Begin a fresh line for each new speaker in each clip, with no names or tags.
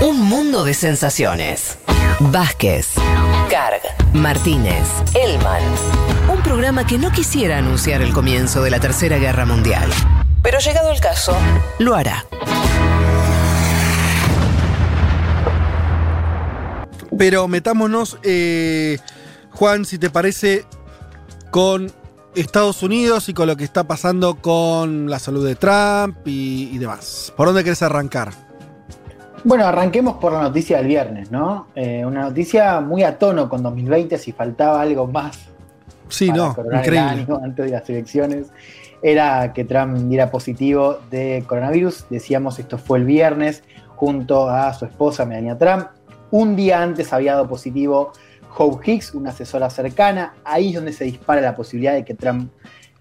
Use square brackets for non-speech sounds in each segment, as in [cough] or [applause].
Un mundo de sensaciones. Vázquez, Carg, Martínez, Elman. Un programa que no quisiera anunciar el comienzo de la Tercera Guerra Mundial. Pero llegado el caso, lo hará.
Pero metámonos, eh, Juan, si te parece, con Estados Unidos y con lo que está pasando con la salud de Trump y, y demás. ¿Por dónde querés arrancar?
Bueno, arranquemos por la noticia del viernes, ¿no? Eh, una noticia muy a tono con 2020, si faltaba algo más.
Sí,
para
no,
el
increíble.
año [laughs] antes de las elecciones, era que Trump diera positivo de coronavirus. Decíamos, esto fue el viernes, junto a su esposa Melania Trump. Un día antes había dado positivo Hope Hicks, una asesora cercana. Ahí es donde se dispara la posibilidad de que Trump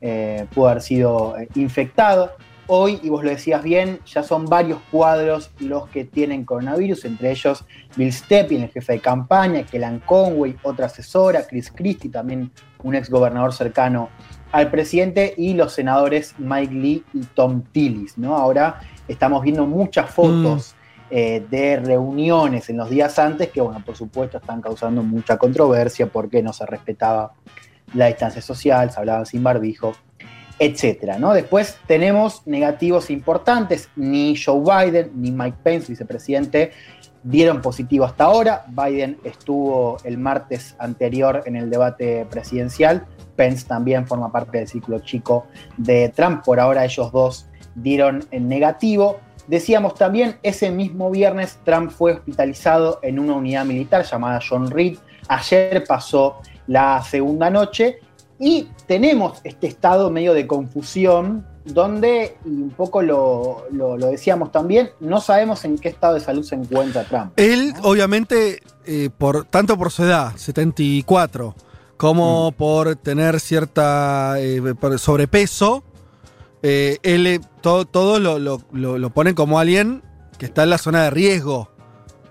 eh, pudo haber sido eh, infectado. Hoy, y vos lo decías bien, ya son varios cuadros los que tienen coronavirus, entre ellos Bill Stepien, el jefe de campaña, Kellan Conway, otra asesora, Chris Christie, también un ex gobernador cercano al presidente, y los senadores Mike Lee y Tom Tillis. ¿no? Ahora estamos viendo muchas fotos eh, de reuniones en los días antes que, bueno, por supuesto están causando mucha controversia porque no se respetaba la distancia social, se hablaba sin barbijo, etcétera, ¿no? Después tenemos negativos importantes, ni Joe Biden ni Mike Pence, vicepresidente, dieron positivo hasta ahora. Biden estuvo el martes anterior en el debate presidencial. Pence también forma parte del círculo chico de Trump. Por ahora ellos dos dieron en negativo. Decíamos también, ese mismo viernes Trump fue hospitalizado en una unidad militar llamada John Reed. Ayer pasó la segunda noche y tenemos este estado medio de confusión donde, y un poco lo, lo- lo decíamos también, no sabemos en qué estado de salud se encuentra Trump.
Él, obviamente, eh, por, tanto por su edad, 74, como por tener cierta eh, por sobrepeso, eh, él todo, todo lo, lo- lo- lo ponen como alguien que está en la zona de riesgo,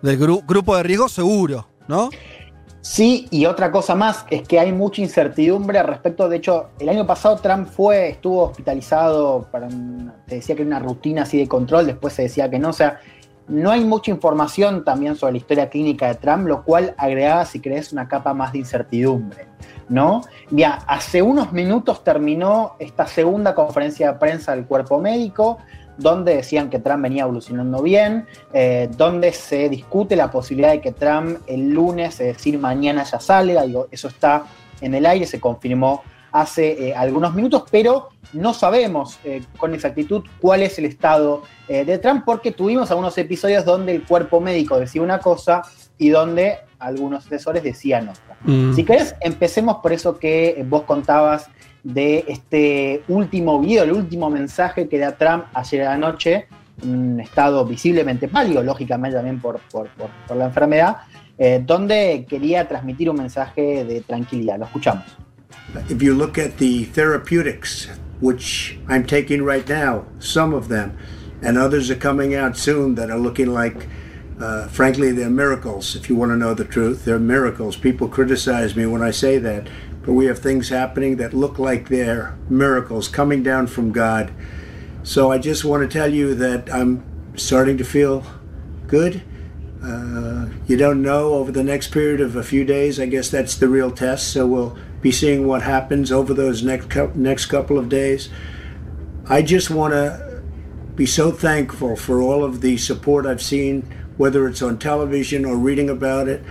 del gru- grupo de riesgo seguro, ¿no?
Sí, y otra cosa más es que hay mucha incertidumbre respecto. De hecho, el año pasado Trump fue, estuvo hospitalizado para, te decía que era una rutina así de control, después se decía que no. O sea, no hay mucha información también sobre la historia clínica de Trump, lo cual agregaba, si querés, una capa más de incertidumbre, ¿no? Ya, hace unos minutos terminó esta segunda conferencia de prensa del cuerpo médico, donde decían que Trump venía evolucionando bien, eh, donde se discute la posibilidad de que Trump el lunes, es decir, mañana ya salga, digo, eso está en el aire, se confirmó hace eh, algunos minutos, pero no sabemos eh, con exactitud cuál es el estado eh, de Trump, porque tuvimos algunos episodios donde el cuerpo médico decía una cosa y donde algunos asesores decían otra.
Mm.
Si querés, empecemos por eso que vos contabas de este último video, el último mensaje que da Trump ayer a la noche, un estado visiblemente pálido, lógicamente también por, por- por- por la enfermedad, eh, donde quería transmitir un mensaje de tranquilidad. Lo escuchamos.
If you look at the therapeutics, which I'm taking right now, some of them, and others are coming out soon that are looking like, uh, frankly, they're miracles. If you want to know the truth, they're miracles. People criticize me when I say that, but we have things happening that look like they're miracles coming down from God. So I just want to tell you that I'm starting to feel good. Uh, you don't know over the next period of a few days. I guess that's the real test. So we'll be seeing what happens over those next next couple of days. I just want to be so thankful for all of the support I've seen, whether it's on television or reading about it.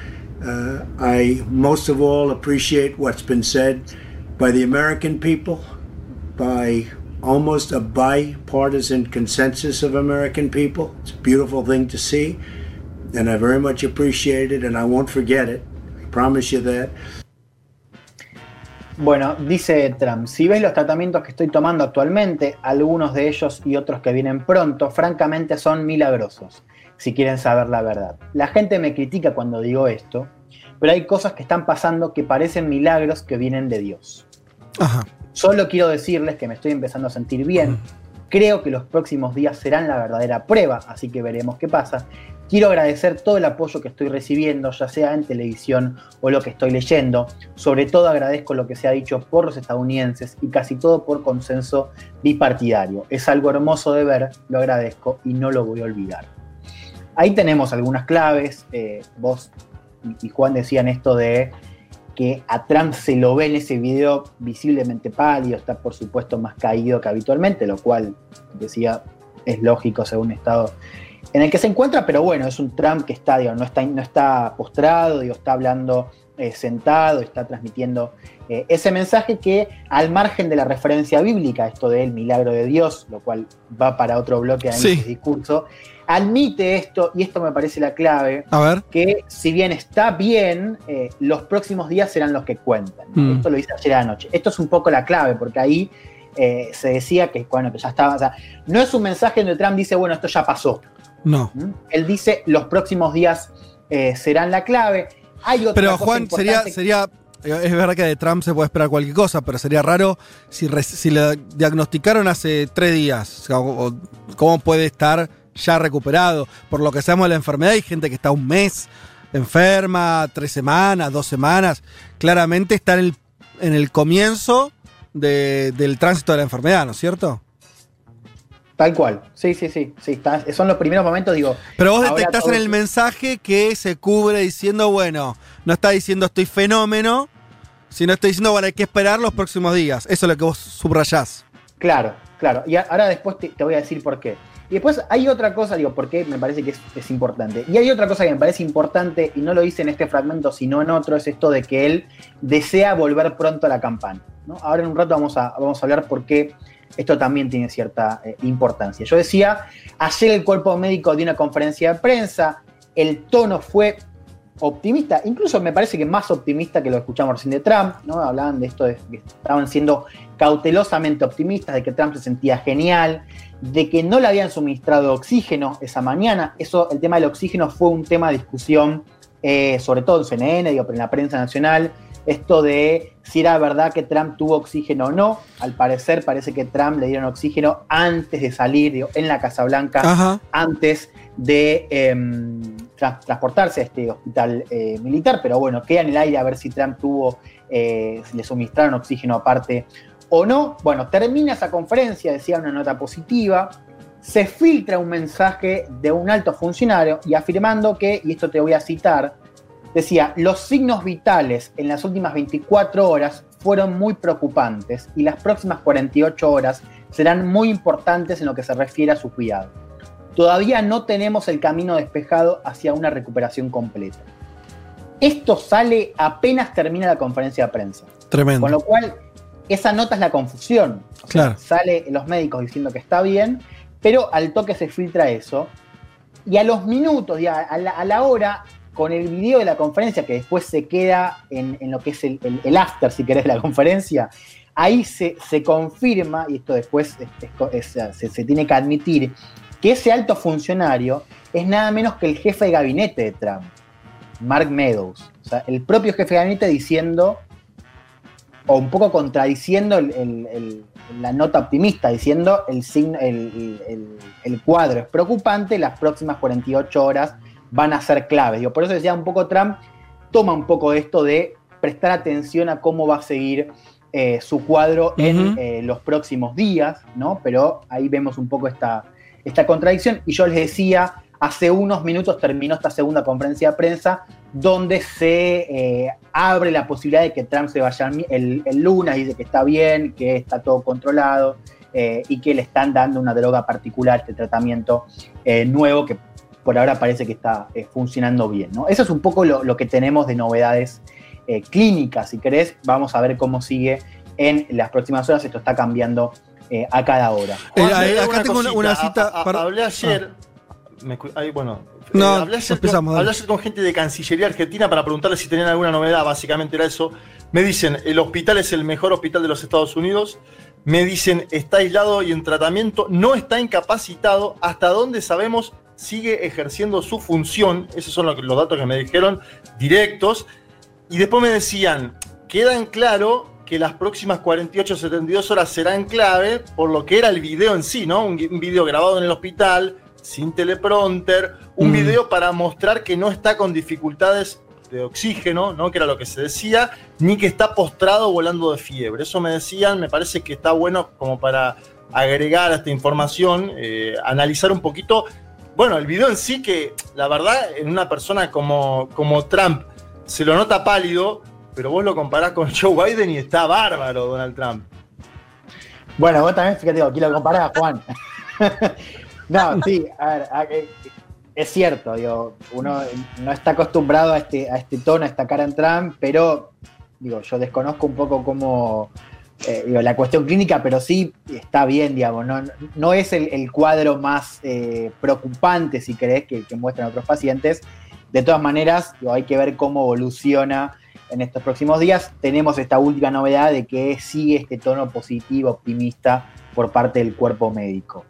Uh, I most of all appreciate what's been said by the American people, by almost a bipartisan consensus of American people. It's a beautiful thing to see, and I very much appreciate it, and I won't forget it. I promise you that.
Bueno, dice Trump, si ves los tratamientos que estoy tomando actualmente, algunos de ellos y otros que vienen pronto, francamente son milagrosos, si quieren saber la verdad. La gente me critica cuando digo esto, pero hay cosas que están pasando que parecen milagros que vienen de Dios.
Ajá.
Solo quiero decirles que me estoy empezando a sentir bien. Creo que los próximos días serán la verdadera prueba, así que veremos qué pasa. Quiero agradecer todo el apoyo que estoy recibiendo, ya sea en televisión o lo que estoy leyendo. Sobre todo agradezco lo que se ha dicho por los estadounidenses y casi todo por consenso bipartidario. Es algo hermoso de ver, lo agradezco y no lo voy a olvidar. Ahí tenemos algunas claves. Eh, vos y Juan decían esto de que a Trump se lo ve en ese video visiblemente pálido, está por supuesto más caído que habitualmente, lo cual decía es lógico según estado en el que se encuentra, pero bueno, es un Trump que está, no, está no está postrado, digo, está hablando eh, sentado, está transmitiendo eh, ese mensaje que al margen de la referencia bíblica, esto del milagro de Dios, lo cual va para otro bloque de sí. discurso, admite esto, y esto me parece la clave,
A ver.
que si bien está bien, eh, los próximos días serán los que cuentan.
Mm.
Esto lo dice ayer anoche. Esto es un poco la clave, porque ahí eh, se decía que, bueno, que ya estaba, o sea, no es un mensaje donde Trump dice, bueno, esto ya pasó.
No.
¿Mm? Él dice, los próximos días eh, serán la clave. Hay otra
Pero
cosa
Juan, sería, sería. Es verdad que de Trump se puede esperar cualquier cosa, pero sería raro si, le diagnosticaron hace tres días. ¿Cómo puede estar ya recuperado? Por lo que sabemos de la enfermedad, hay gente que está un mes enferma, tres semanas, dos semanas. Claramente está en el, en el comienzo de- del tránsito de la enfermedad, ¿no es cierto?
Tal cual. Sí, sí, sí. sí está- son los primeros momentos, digo.
Pero vos detectás en el mensaje que se cubre diciendo, bueno, no está diciendo estoy fenómeno, sino está diciendo, bueno, hay que esperar los próximos días. Eso es lo que vos subrayás.
Claro, claro. Y ahora después te, te voy a decir por qué. Y después hay otra cosa, digo, por qué me parece que es, importante. Y hay otra cosa que me parece importante, y no lo hice en este fragmento, sino en otro, es esto de que él desea volver pronto a la campaña. ¿no? Ahora en un rato vamos a, vamos a hablar por qué esto también tiene cierta eh, importancia. Yo decía, ayer el cuerpo médico dio una conferencia de prensa, el tono fue optimista, incluso me parece que más optimista que lo escuchamos recién de Trump, ¿no? Hablaban de esto de que estaban siendo cautelosamente optimistas, de que Trump se sentía genial, de que no le habían suministrado oxígeno esa mañana. Eso, el tema del oxígeno fue un tema de discusión, eh, sobre todo en CNN, digo, pero en la prensa nacional. Esto de si era verdad que Trump tuvo oxígeno o no. Al parecer, parece que Trump le dieron oxígeno antes de salir, digo, en la Casa Blanca
Ajá.
antes de em, tra- transportarse a este hospital eh, militar, pero bueno, queda en el aire a ver si Trump tuvo, eh, le suministraron oxígeno aparte o no. Bueno, termina esa conferencia, decía una nota positiva, se filtra un mensaje de un alto funcionario y afirmando que, y esto te voy a citar, decía, los signos vitales en las últimas 24 horas fueron muy preocupantes y las próximas 48 horas serán muy importantes en lo que se refiere a su cuidado. Todavía no tenemos el camino despejado hacia una recuperación completa. Esto sale apenas termina la conferencia de prensa.
Tremendo.
Con lo cual, esa nota es la confusión. O sea,
Claro.
Sale los médicos diciendo que está bien, pero al toque se filtra eso. Y a los minutos, a, la, a la hora, con el video de la conferencia, que después se queda en, en lo que es el, el- el after, si querés, de la [laughs] conferencia, ahí se, se confirma, y esto después es- es- se, se tiene que admitir, que ese alto funcionario es nada menos que el jefe de gabinete de Trump, Mark Meadows. O sea, el propio jefe de gabinete diciendo, o un poco contradiciendo el- el- el- la nota optimista, diciendo el, signo, el, cuadro es preocupante, las próximas 48 horas van a ser claves. Digo, por eso decía un poco Trump, toma un poco esto de prestar atención a cómo va a seguir eh, su cuadro en eh, los próximos días, ¿no? Pero ahí vemos un poco esta, esta contradicción. Y yo les decía, hace unos minutos terminó esta segunda conferencia de prensa donde se eh, abre la posibilidad de que Trump se vaya el, lunes, dice que está bien, que está todo controlado eh, y que le están dando una droga particular, este tratamiento eh, nuevo que por ahora parece que está funcionando bien. ¿no? Eso es un poco lo, lo que tenemos de novedades clínicas, si querés, vamos a ver cómo sigue en las próximas horas, esto está cambiando eh, a cada hora.
Eh, acá tengo una-
cosita.
una cita
A- a-
para-
Hablé ayer. me escu- ahí, bueno.
No,
eh, hablé, ayer
empezamos,
con, hablé ayer con gente de Cancillería Argentina para preguntarle si tenían alguna novedad. Básicamente era eso. Me dicen, el hospital es el mejor hospital de los Estados Unidos. Me dicen, está aislado y en tratamiento. No está incapacitado. Hasta donde sabemos, sigue ejerciendo su función. Esos son lo que- los datos que me dijeron directos. Y después me decían, queda en claro que las próximas 48 72 horas serán clave por lo que era el video en sí, ¿no? Un, un video grabado en el hospital, sin teleprompter, un
Mm.
video para mostrar que no está con dificultades de oxígeno, ¿no? Que era lo que se decía, ni que está postrado volando de fiebre. Eso me decían, me parece que está bueno como para agregar a esta información, eh, analizar un poquito bueno, el video en sí que, la verdad, en una persona como, como Trump se lo nota pálido, pero vos lo comparás con Joe Biden y está bárbaro Donald Trump.
Bueno, vos también, fíjate, aquí lo comparás, Juan. [laughs] no, sí, a ver, es cierto, digo, uno no está acostumbrado a este, a este tono, a esta cara en Trump, pero digo, yo desconozco un poco cómo eh, la cuestión clínica, pero sí está bien, digamos, no, no es el, cuadro más eh, preocupante, si querés, que, muestran otros pacientes. De todas maneras, hay que ver cómo evoluciona en estos próximos días. Tenemos esta última novedad de que sigue este tono positivo, optimista por parte del cuerpo médico.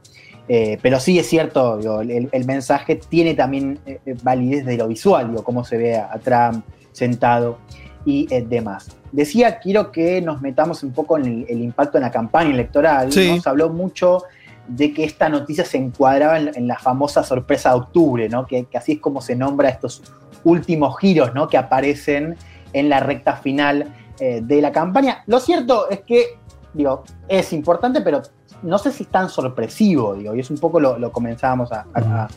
Eh, pero sí es cierto, digo, el, el, mensaje tiene también validez de lo visual, digo, cómo se ve a Trump sentado y eh, demás. Decía, quiero que nos metamos un poco en el, impacto en la campaña electoral. Se habló mucho de que esta noticia se encuadraba en, la famosa sorpresa de octubre, ¿no? Que, así es como se nombra estos últimos giros ¿no? que aparecen en la recta final eh, de la campaña. Lo cierto es que, digo, es importante, pero no sé si es tan sorpresivo, digo, y es un poco lo, comenzábamos a,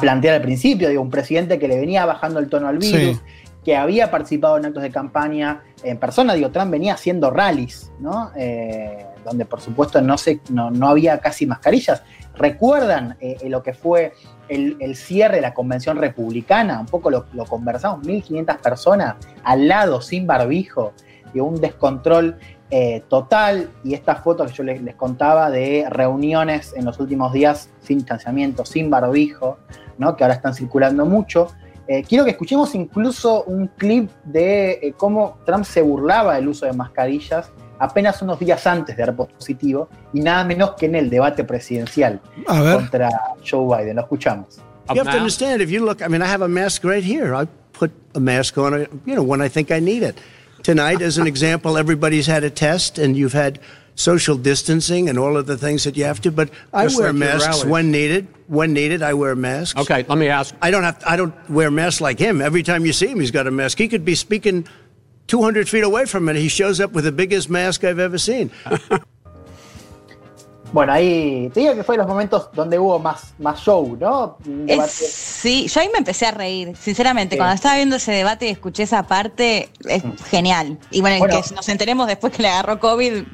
plantear al principio, digo, un presidente que le venía bajando el tono al virus, que había participado en actos de campaña en persona. Digo, Trump venía haciendo rallies, ¿no? Eh, donde por supuesto no, se, no, había casi mascarillas. ¿Recuerdan eh, lo que fue el, cierre de la convención republicana? Un poco lo, conversamos, 1.500 personas al lado, sin barbijo, y un descontrol eh, total. Y estas fotos que yo les, contaba de reuniones en los últimos días sin distanciamiento, sin barbijo, ¿no? que ahora están circulando mucho. Eh, quiero que escuchemos incluso un clip de cómo Trump se burlaba del uso de mascarillas apenas unos días antes de dar positivo y nada menos que en el debate presidencial contra Joe Biden. Lo escuchamos.
You have to understand if you look, I mean, I have a mask right here. I put a mask on, you know, when I think I need it. Tonight, as an example, everybody's had a test and you've had social distancing and all of the things that you have to. But I Just wear like masks when needed. When needed, I wear masks.
Okay, let me ask.
I don't have. To, I don't wear masks like him. Every time you see him, he's got a mask. He could be speaking 200 feet away from it. He shows up with the biggest mask I've ever seen. [laughs]
Bueno, ahí te digo que fue los momentos donde hubo más, más show, ¿no?
sí, yo ahí me empecé a reír, sinceramente. Cuando estaba viendo ese debate y escuché esa parte, es mm. genial. Y bueno, bueno, que nos enteremos después que le agarró COVID,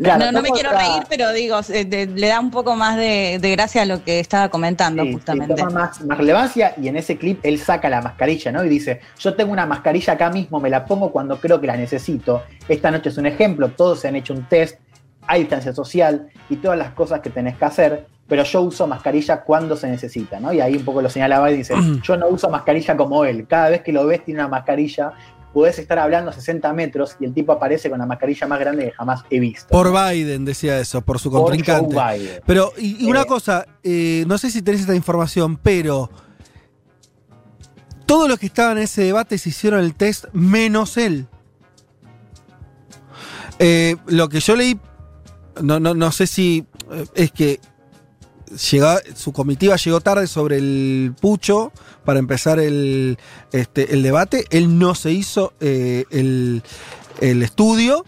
no, me quiero reír, pero digo, le da un poco más de, gracia a lo que estaba comentando, justamente.
toma más, más, relevancia y en ese clip él saca la mascarilla, ¿no? Y dice, yo tengo una mascarilla acá mismo, me la pongo cuando creo que la necesito. Esta noche es un ejemplo, todos se han hecho un test, hay distancia social y todas las cosas que tenés que hacer, pero yo uso mascarilla cuando se necesita, ¿no? Y ahí un poco lo señalaba y dice, [clears throat] yo no uso mascarilla como él, cada vez que lo ves tiene una mascarilla podés estar hablando a 60 metros y el tipo aparece con la mascarilla más grande que jamás he visto.
Por Biden decía eso, por su contrincante. Pero, y, una eh, cosa, eh, no sé si tenés esta información, pero todos los que estaban en ese debate se hicieron el test menos él. Eh, lo que yo leí, no, no, no sé si es que su comitiva llegó tarde sobre el pucho para empezar el, este, el debate. Él no se hizo eh, el, estudio.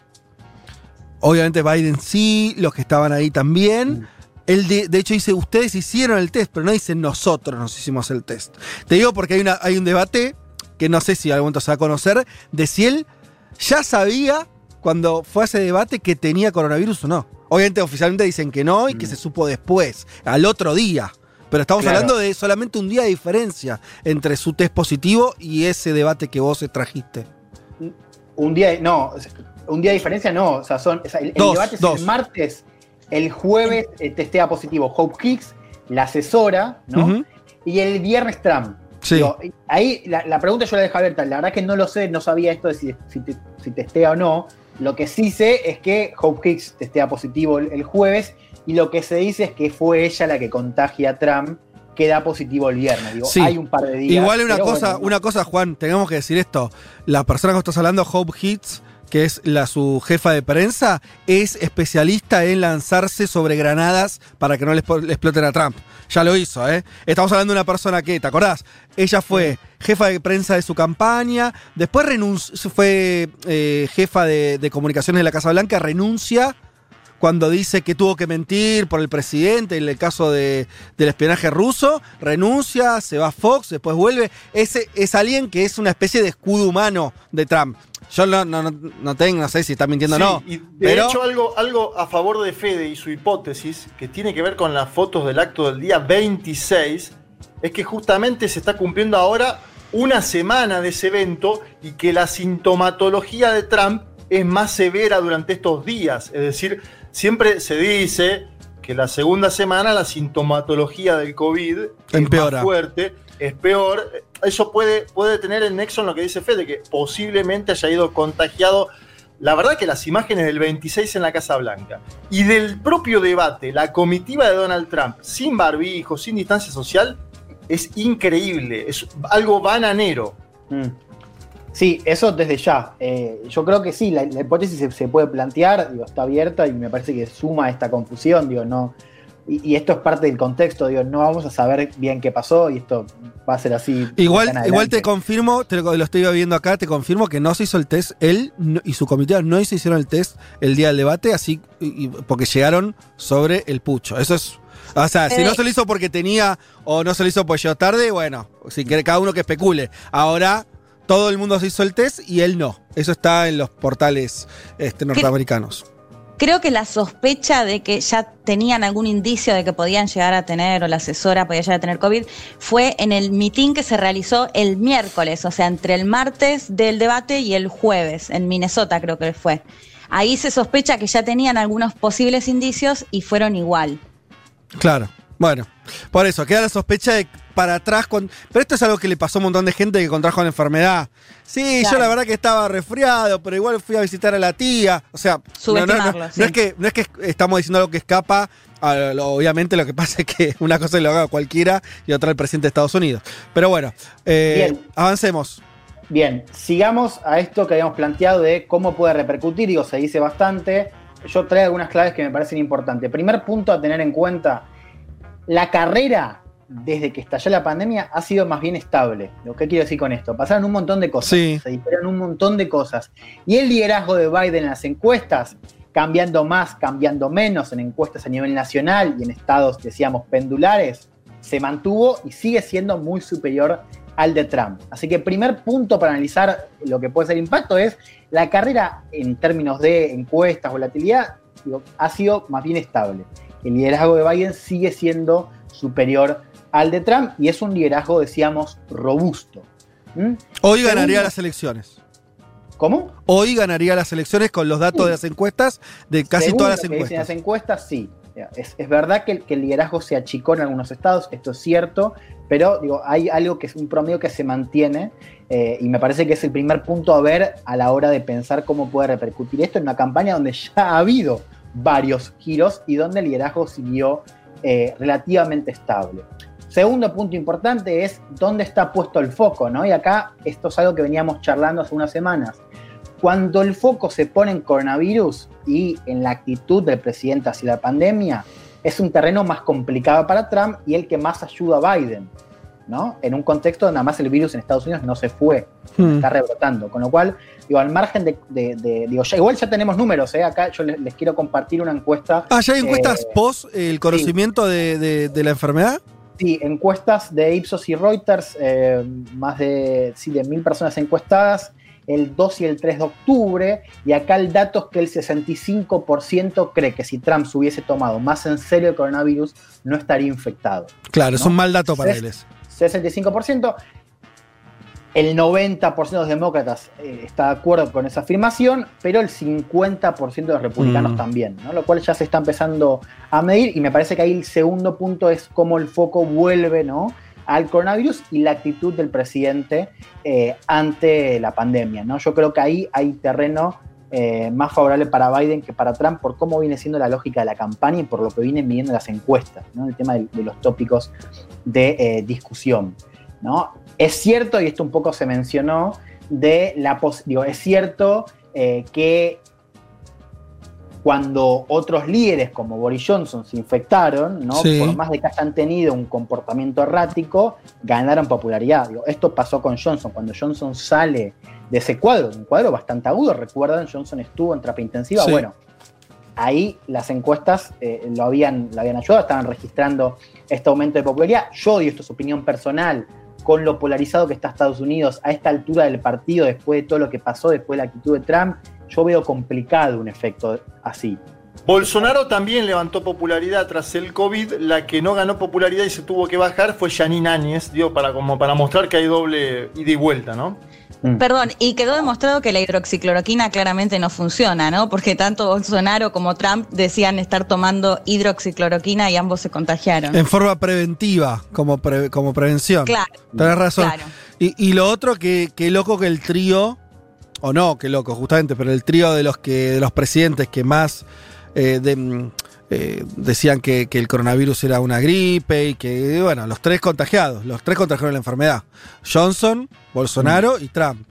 Obviamente Biden sí, los que estaban ahí también. Él de, hecho dice, ustedes hicieron el test, pero no dice nosotros nos hicimos el test. Te digo porque hay, una, hay un debate que no sé si algún momento se va a conocer, de si él ya sabía cuando fue a ese debate que tenía coronavirus o no. Obviamente oficialmente dicen que no y que mm. se supo después, al otro día. Pero estamos hablando de solamente un día de diferencia entre su test positivo y ese debate que vos trajiste.
Un día, no, un día de diferencia no. O sea, son, el, debate es el martes, el jueves eh, testea positivo Hope Hicks, la asesora, ¿no? Y el viernes Trump. Sí. ahí la, pregunta yo la dejo abierta. La verdad que no lo sé, no sabía esto de si, si testea o no. Lo que sí sé es que Hope Hicks testea positivo el, jueves y lo que se dice es que fue ella la que contagia a Trump que da positivo el viernes. Digo, hay un par de días.
Igual una cosa, una cosa, Juan, tenemos que decir esto. La persona que estás hablando, Hope Hicks, que es la su jefa de prensa, es especialista en lanzarse sobre granadas para que no le, exploten a Trump. Ya lo hizo, ¿eh? Estamos hablando de una persona que, ¿te acordás? Ella fue jefa de prensa de su campaña, después renunció, fue eh, jefa de, comunicaciones de la Casa Blanca, renuncia cuando dice que tuvo que mentir por el presidente en el caso de, del espionaje ruso, renuncia, se va a Fox, después vuelve. Ese es alguien que es una especie de escudo humano de Trump. Yo no, no, no tengo, no sé si está mintiendo o no.
Y de hecho, algo, algo a favor de Fede y su hipótesis, que tiene que ver con las fotos del acto del día 26, es que justamente se está cumpliendo ahora una semana de ese evento y que la sintomatología de Trump es más severa durante estos días. Es decir, siempre se dice que la segunda semana la sintomatología del COVID es más fuerte, es peor eso puede, puede tener el nexo en lo que dice Fede, que posiblemente haya ido contagiado. La verdad que las imágenes del 26 en la Casa Blanca y del propio debate, la comitiva de Donald Trump, sin barbijo, sin distancia social, es increíble, es algo bananero. Mm.
Sí, eso desde ya. Eh, yo creo que sí, la, hipótesis se, puede plantear, digo, está abierta y me parece que suma esta confusión, digo, no, y, esto es parte del contexto, digo, no vamos a saber bien qué pasó y esto va a ser así.
Igual, igual te confirmo, te lo, estoy viendo acá, te confirmo que no se hizo el test, él y su comité no se hicieron el test el día del debate, así porque llegaron sobre el pucho. Eso es. O sea, si no se lo hizo porque tenía o no se lo hizo porque llegó tarde, bueno, si quiere cada uno que especule. Ahora todo el mundo se hizo el test y él no. Eso está en los portales este, norteamericanos
creo que la sospecha de que ya tenían algún indicio de que podían llegar a tener, o la asesora podía llegar a tener COVID, fue en el mitin que se realizó el miércoles, o sea, entre el martes del debate y el jueves, en Minnesota creo que fue. Ahí se sospecha que ya tenían algunos posibles indicios y fueron igual.
Claro. Bueno, por eso, queda la sospecha de para atrás. Pero esto es algo que le pasó a un montón de gente que contrajo la enfermedad. Sí, yo la verdad que estaba resfriado, pero igual fui a visitar a la tía. O sea, no, es que, no es que estamos diciendo algo que escapa. obviamente lo que [laughs] pasa es que una cosa lo haga cualquiera y otra el presidente de Estados Unidos. Pero bueno, eh, avancemos.
Bien, sigamos a esto que habíamos planteado de cómo puede repercutir. Digo, se dice bastante. Yo traigo algunas claves que me parecen importantes. Primer punto a tener en cuenta la carrera desde que estalló la pandemia ha sido más bien estable. Lo que quiero decir con esto, pasaron un montón de cosas, se disparan un montón de cosas. Y el liderazgo de Biden en las encuestas, cambiando más, cambiando menos en encuestas a nivel nacional y en estados, decíamos, pendulares, se mantuvo y sigue siendo muy superior al de Trump. Así que primer punto para analizar lo que puede ser impacto es la carrera en términos de encuestas, volatilidad, ha sido más bien estable el liderazgo de Biden sigue siendo superior al de Trump y es un liderazgo, decíamos, robusto.
¿Mm? Hoy ganaría las elecciones.
¿Cómo?
Hoy ganaría las elecciones con los datos de las encuestas, de casi todas las encuestas.
las encuestas, sí. Es, verdad que el, liderazgo se achicó en algunos estados, esto es cierto, pero digo, hay algo que es un promedio que se mantiene eh, y me parece que es el primer punto a ver a la hora de pensar cómo puede repercutir esto en una campaña donde ya ha habido varios giros y donde el liderazgo siguió eh, relativamente estable. Segundo punto importante es dónde está puesto el foco, ¿no? Y acá esto es algo que veníamos charlando hace unas semanas. Cuando el foco se pone en coronavirus y en la actitud del presidente hacia la pandemia, es un terreno más complicado para Trump y el que más ayuda a Biden. ¿No? En un contexto donde además el virus en Estados Unidos no se fue, hmm. está rebrotando. Con lo cual, digo, al margen de, digo, igual ya tenemos números, ¿eh? Acá yo les, quiero compartir una encuesta.
Ah, ¿ya hay encuestas eh, post el conocimiento de, la enfermedad?
Sí, encuestas de Ipsos y Reuters, eh, más de, sí, de mil personas encuestadas el 2 y el 3 de octubre, y acá el dato es que el 65% cree que si Trump se hubiese tomado más en serio el coronavirus, no estaría infectado.
Claro, es un mal dato para ellos.
65%. El 90% de los demócratas eh, está de acuerdo con esa afirmación, pero el 50% de los republicanos mm. también, ¿no? lo cual ya se está empezando a medir y me parece que ahí el segundo punto es cómo el foco vuelve ¿no? al coronavirus y la actitud del presidente eh, ante la pandemia. ¿no? Yo creo que ahí hay terreno eh, más favorable para Biden que para Trump por cómo viene siendo la lógica de la campaña y por lo que vienen midiendo las encuestas, ¿no? el tema de, los tópicos de discusión. ¿no? Es cierto, y esto un poco se mencionó, de la digo, es cierto eh, que cuando otros líderes como Boris Johnson se infectaron, ¿no? por más de que hayan tenido un comportamiento errático, ganaron popularidad. Digo, esto pasó con Johnson. Cuando Johnson sale de ese cuadro, un cuadro bastante agudo, recuerdan, Johnson estuvo en terapia intensiva. Bueno, ahí las encuestas eh, lo, habían, lo habían ayudado, estaban registrando este aumento de popularidad. Yo odio esto es opinión personal, con lo polarizado que está Estados Unidos a esta altura del partido, después de todo lo que pasó, después de la actitud de Trump, yo veo complicado un efecto así.
Bolsonaro también levantó popularidad tras el COVID. La que no ganó popularidad y se tuvo que bajar fue Janine Áñez, digo, para, como para mostrar que hay doble ida y vuelta, ¿no?
Mm. Perdón, y quedó demostrado que la hidroxicloroquina claramente no funciona, ¿no? Porque tanto Bolsonaro como Trump decían estar tomando hidroxicloroquina y ambos se contagiaron.
En forma preventiva, como, como prevención.
Claro.
Tenés razón. Y, lo otro, que, que loco que el trío, o no, qué loco, justamente, pero el trío de los que, de los presidentes que más eh, mm, eh, decían que, el coronavirus era una gripe y que, bueno, los tres contagiados, los tres contagiaron la enfermedad. Johnson, Bolsonaro y Trump.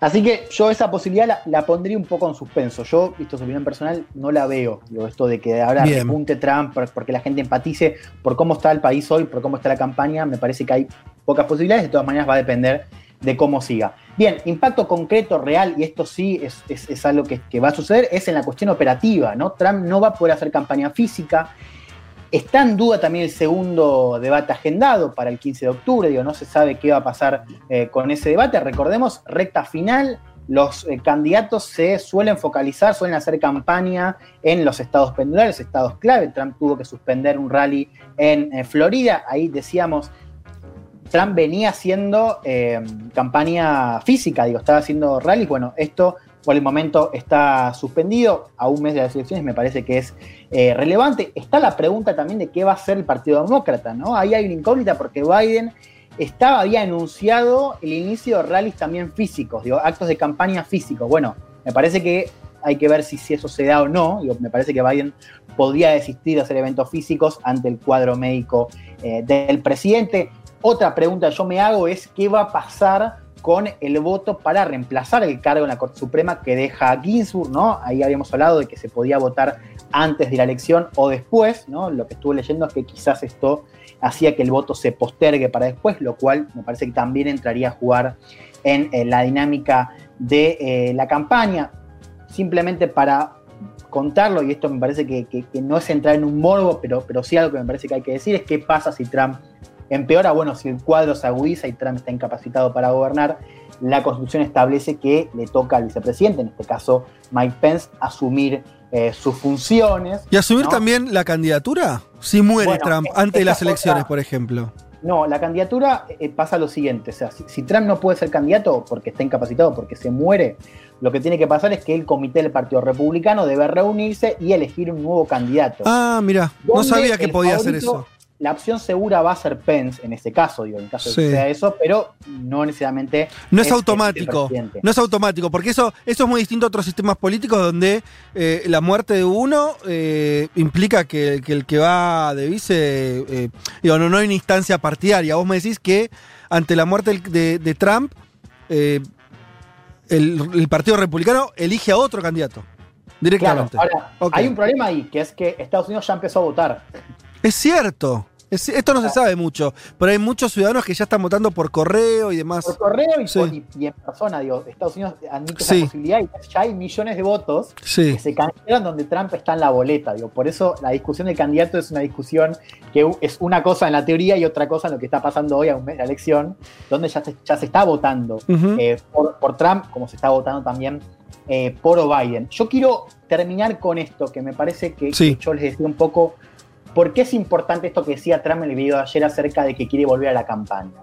Así que yo esa posibilidad la, pondría un poco en suspenso. Yo, esto es opinión personal, no la veo. Digo, esto de que ahora repunte Trump porque la gente empatice por cómo está el país hoy, por cómo está la campaña, me parece que hay pocas posibilidades. De todas maneras va a depender de cómo siga. Bien, impacto concreto, real, y esto sí es, algo que, va a suceder, es en la cuestión operativa, ¿no? Trump no va a poder hacer campaña física. Está en duda también el segundo debate agendado para el 15 de octubre, digo, no se sabe qué va a pasar eh, con ese debate. Recordemos, recta final, los eh, candidatos se suelen focalizar, suelen hacer campaña en los estados pendulares, estados clave. Trump tuvo que suspender un rally en eh, Florida, ahí decíamos Trump venía haciendo eh, campaña física, digo, estaba haciendo rallies. Bueno, esto por el momento está suspendido a un mes de las elecciones, me parece que es eh, relevante. Está la pregunta también de qué va a hacer el Partido Demócrata, ¿no? Ahí hay una incógnita porque Biden estaba, había anunciado el inicio de rallies también físicos, digo, actos de campaña físicos. Bueno, me parece que hay que ver si, si eso se da o no. Digo, me parece que Biden podría desistir de hacer eventos físicos ante el cuadro médico eh, del presidente. Otra pregunta que yo me hago es qué va a pasar con el voto para reemplazar el cargo en la Corte Suprema que deja a Ginsburg, ¿no? Ahí habíamos hablado de que se podía votar antes de la elección o después, ¿no? Lo que estuve leyendo es que quizás esto hacía que el voto se postergue para después, lo cual me parece que también entraría a jugar en, la dinámica de eh, la campaña. Simplemente para contarlo, y esto me parece que, no es entrar en un morbo, pero, pero sí algo que me parece que hay que decir, es qué pasa si Trump Empeora, bueno, si el cuadro se agudiza y Trump está incapacitado para gobernar, la Constitución establece que le toca al vicepresidente, en este caso Mike Pence, asumir eh, sus funciones.
¿Y asumir también la candidatura? Si muere Trump antes de las elecciones, por ejemplo.
No, la candidatura eh, pasa lo siguiente, o sea, si, Trump no puede ser candidato porque está incapacitado, porque se muere, lo que tiene que pasar es que el comité del Partido Republicano debe reunirse y elegir un nuevo candidato.
Ah, mira, no sabía que podía hacer eso
la opción segura va a ser Pence en este caso, digo, en caso de que sea eso, pero no necesariamente.
No es, automático. No es automático, porque eso, eso es muy distinto a otros sistemas políticos donde eh, la muerte de uno eh, implica que, el que va de vice. Eh, digo, no, no hay una instancia partidaria. Vos me decís que ante la muerte de, Trump, el, Partido Republicano elige a otro candidato. Directamente.
ahora, hay un problema ahí, que es que Estados Unidos ya empezó a votar.
Es cierto esto no se sabe mucho, pero hay muchos ciudadanos que ya están votando por correo y demás.
Por correo y, en persona, digo, Estados Unidos admite esa posibilidad y ya hay millones de votos que se cancelan donde Trump está en la boleta. Digo, por eso la discusión del candidato es una discusión que es una cosa en la teoría y otra cosa en lo que está pasando hoy a un mes de la elección, donde ya se, ya se está votando eh, por, Trump, como se está votando también eh, por Biden. Yo quiero terminar con esto, que me parece que yo les decía un poco ¿Por qué es importante esto que decía Trump en el video de ayer acerca de que quiere volver a la campaña?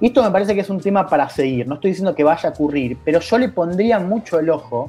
Esto me parece que es un tema para seguir, no estoy diciendo que vaya a ocurrir, pero yo le pondría mucho el ojo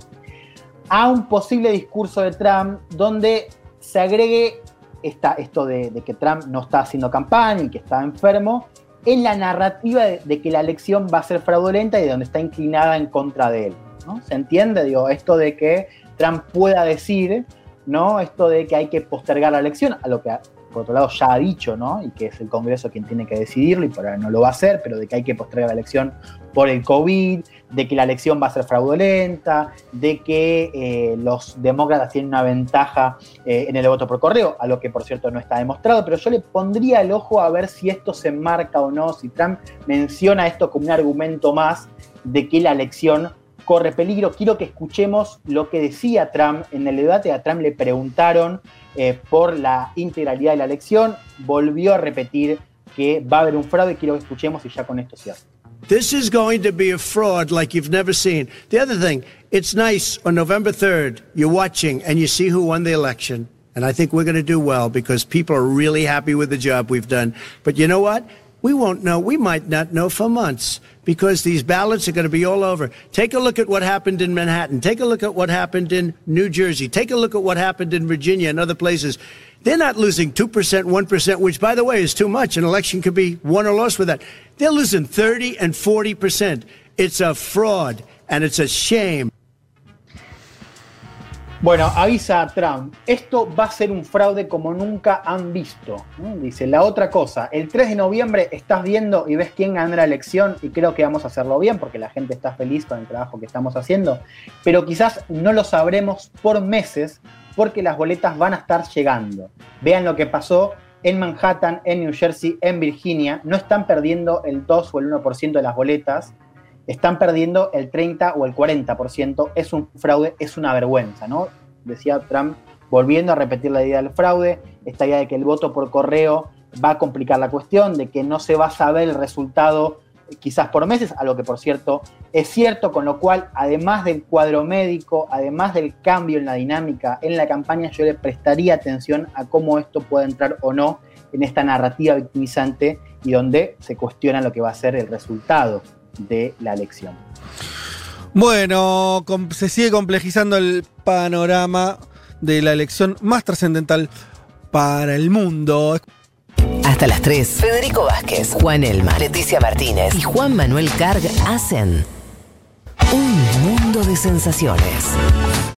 a un posible discurso de Trump donde se agregue esto de, que Trump no está haciendo campaña y que está enfermo, en la narrativa de, que la elección va a ser fraudulenta y de donde está inclinada en contra de él. ¿no? ¿Se entiende? Digo, esto de que Trump pueda decir ¿no? Esto de que hay que postergar la elección, a lo que por otro lado ya ha dicho, ¿no? Y que es el Congreso quien tiene que decidirlo y por ahora no lo va a hacer, pero de que hay que postergar la elección por el COVID, de que la elección va a ser fraudulenta, de que eh, los demócratas tienen una ventaja eh, en el voto por correo, a lo que por cierto no está demostrado, pero yo le pondría el ojo a ver si esto se enmarca o no, si Trump menciona esto como un argumento más de que la elección corre peligro. Quiero que escuchemos lo que decía Trump en el debate. A Trump le preguntaron eh, por la integralidad de la elección. Volvió a repetir que va a haber un fraude. Quiero que escuchemos y ya con esto cierro.
This is going to be a fraud like you've never seen. The other thing, it's nice on November 3rd, you're watching and you see who won the election. And I think we're going to do well because people are really happy with the job we've done. But you know what? We won't know. We might not know for months because these ballots are going to be all over. Take a look at what happened in Manhattan. Take a look at what happened in New Jersey. Take a look at what happened in Virginia and other places. They're not losing 2%, 1%, which, by the way, is too much. An election could be won or lost with that. They're losing 30 and 40%. It's a fraud and it's a shame.
Bueno, avisa Trump, esto va a ser un fraude como nunca han visto. Dice, la otra cosa, el 3 de noviembre estás viendo y ves quién gana la elección y creo que vamos a hacerlo bien porque la gente está feliz con el trabajo que estamos haciendo, pero quizás no lo sabremos por meses porque las boletas van a estar llegando. Vean lo que pasó en Manhattan, en New Jersey, en Virginia, no están perdiendo el 2 o el 1% de las boletas, están perdiendo el 30 o el 40%. Es un fraude, es una vergüenza, ¿no? Decía Trump, volviendo a repetir la idea del fraude, esta idea de que el voto por correo va a complicar la cuestión, de que no se va a saber el resultado eh, quizás por meses, a lo que por cierto es cierto, con lo cual, además del cuadro médico, además del cambio en la dinámica en la campaña, yo le prestaría atención a cómo esto puede entrar o no en esta narrativa victimizante y donde se cuestiona lo que va a ser el resultado de la elección.
Bueno, se sigue complejizando el panorama de la elección más trascendental para el mundo.
Hasta las 3, Federico Vázquez, Juan Elma, Leticia Martínez y Juan Manuel Carg hacen un mundo de sensaciones.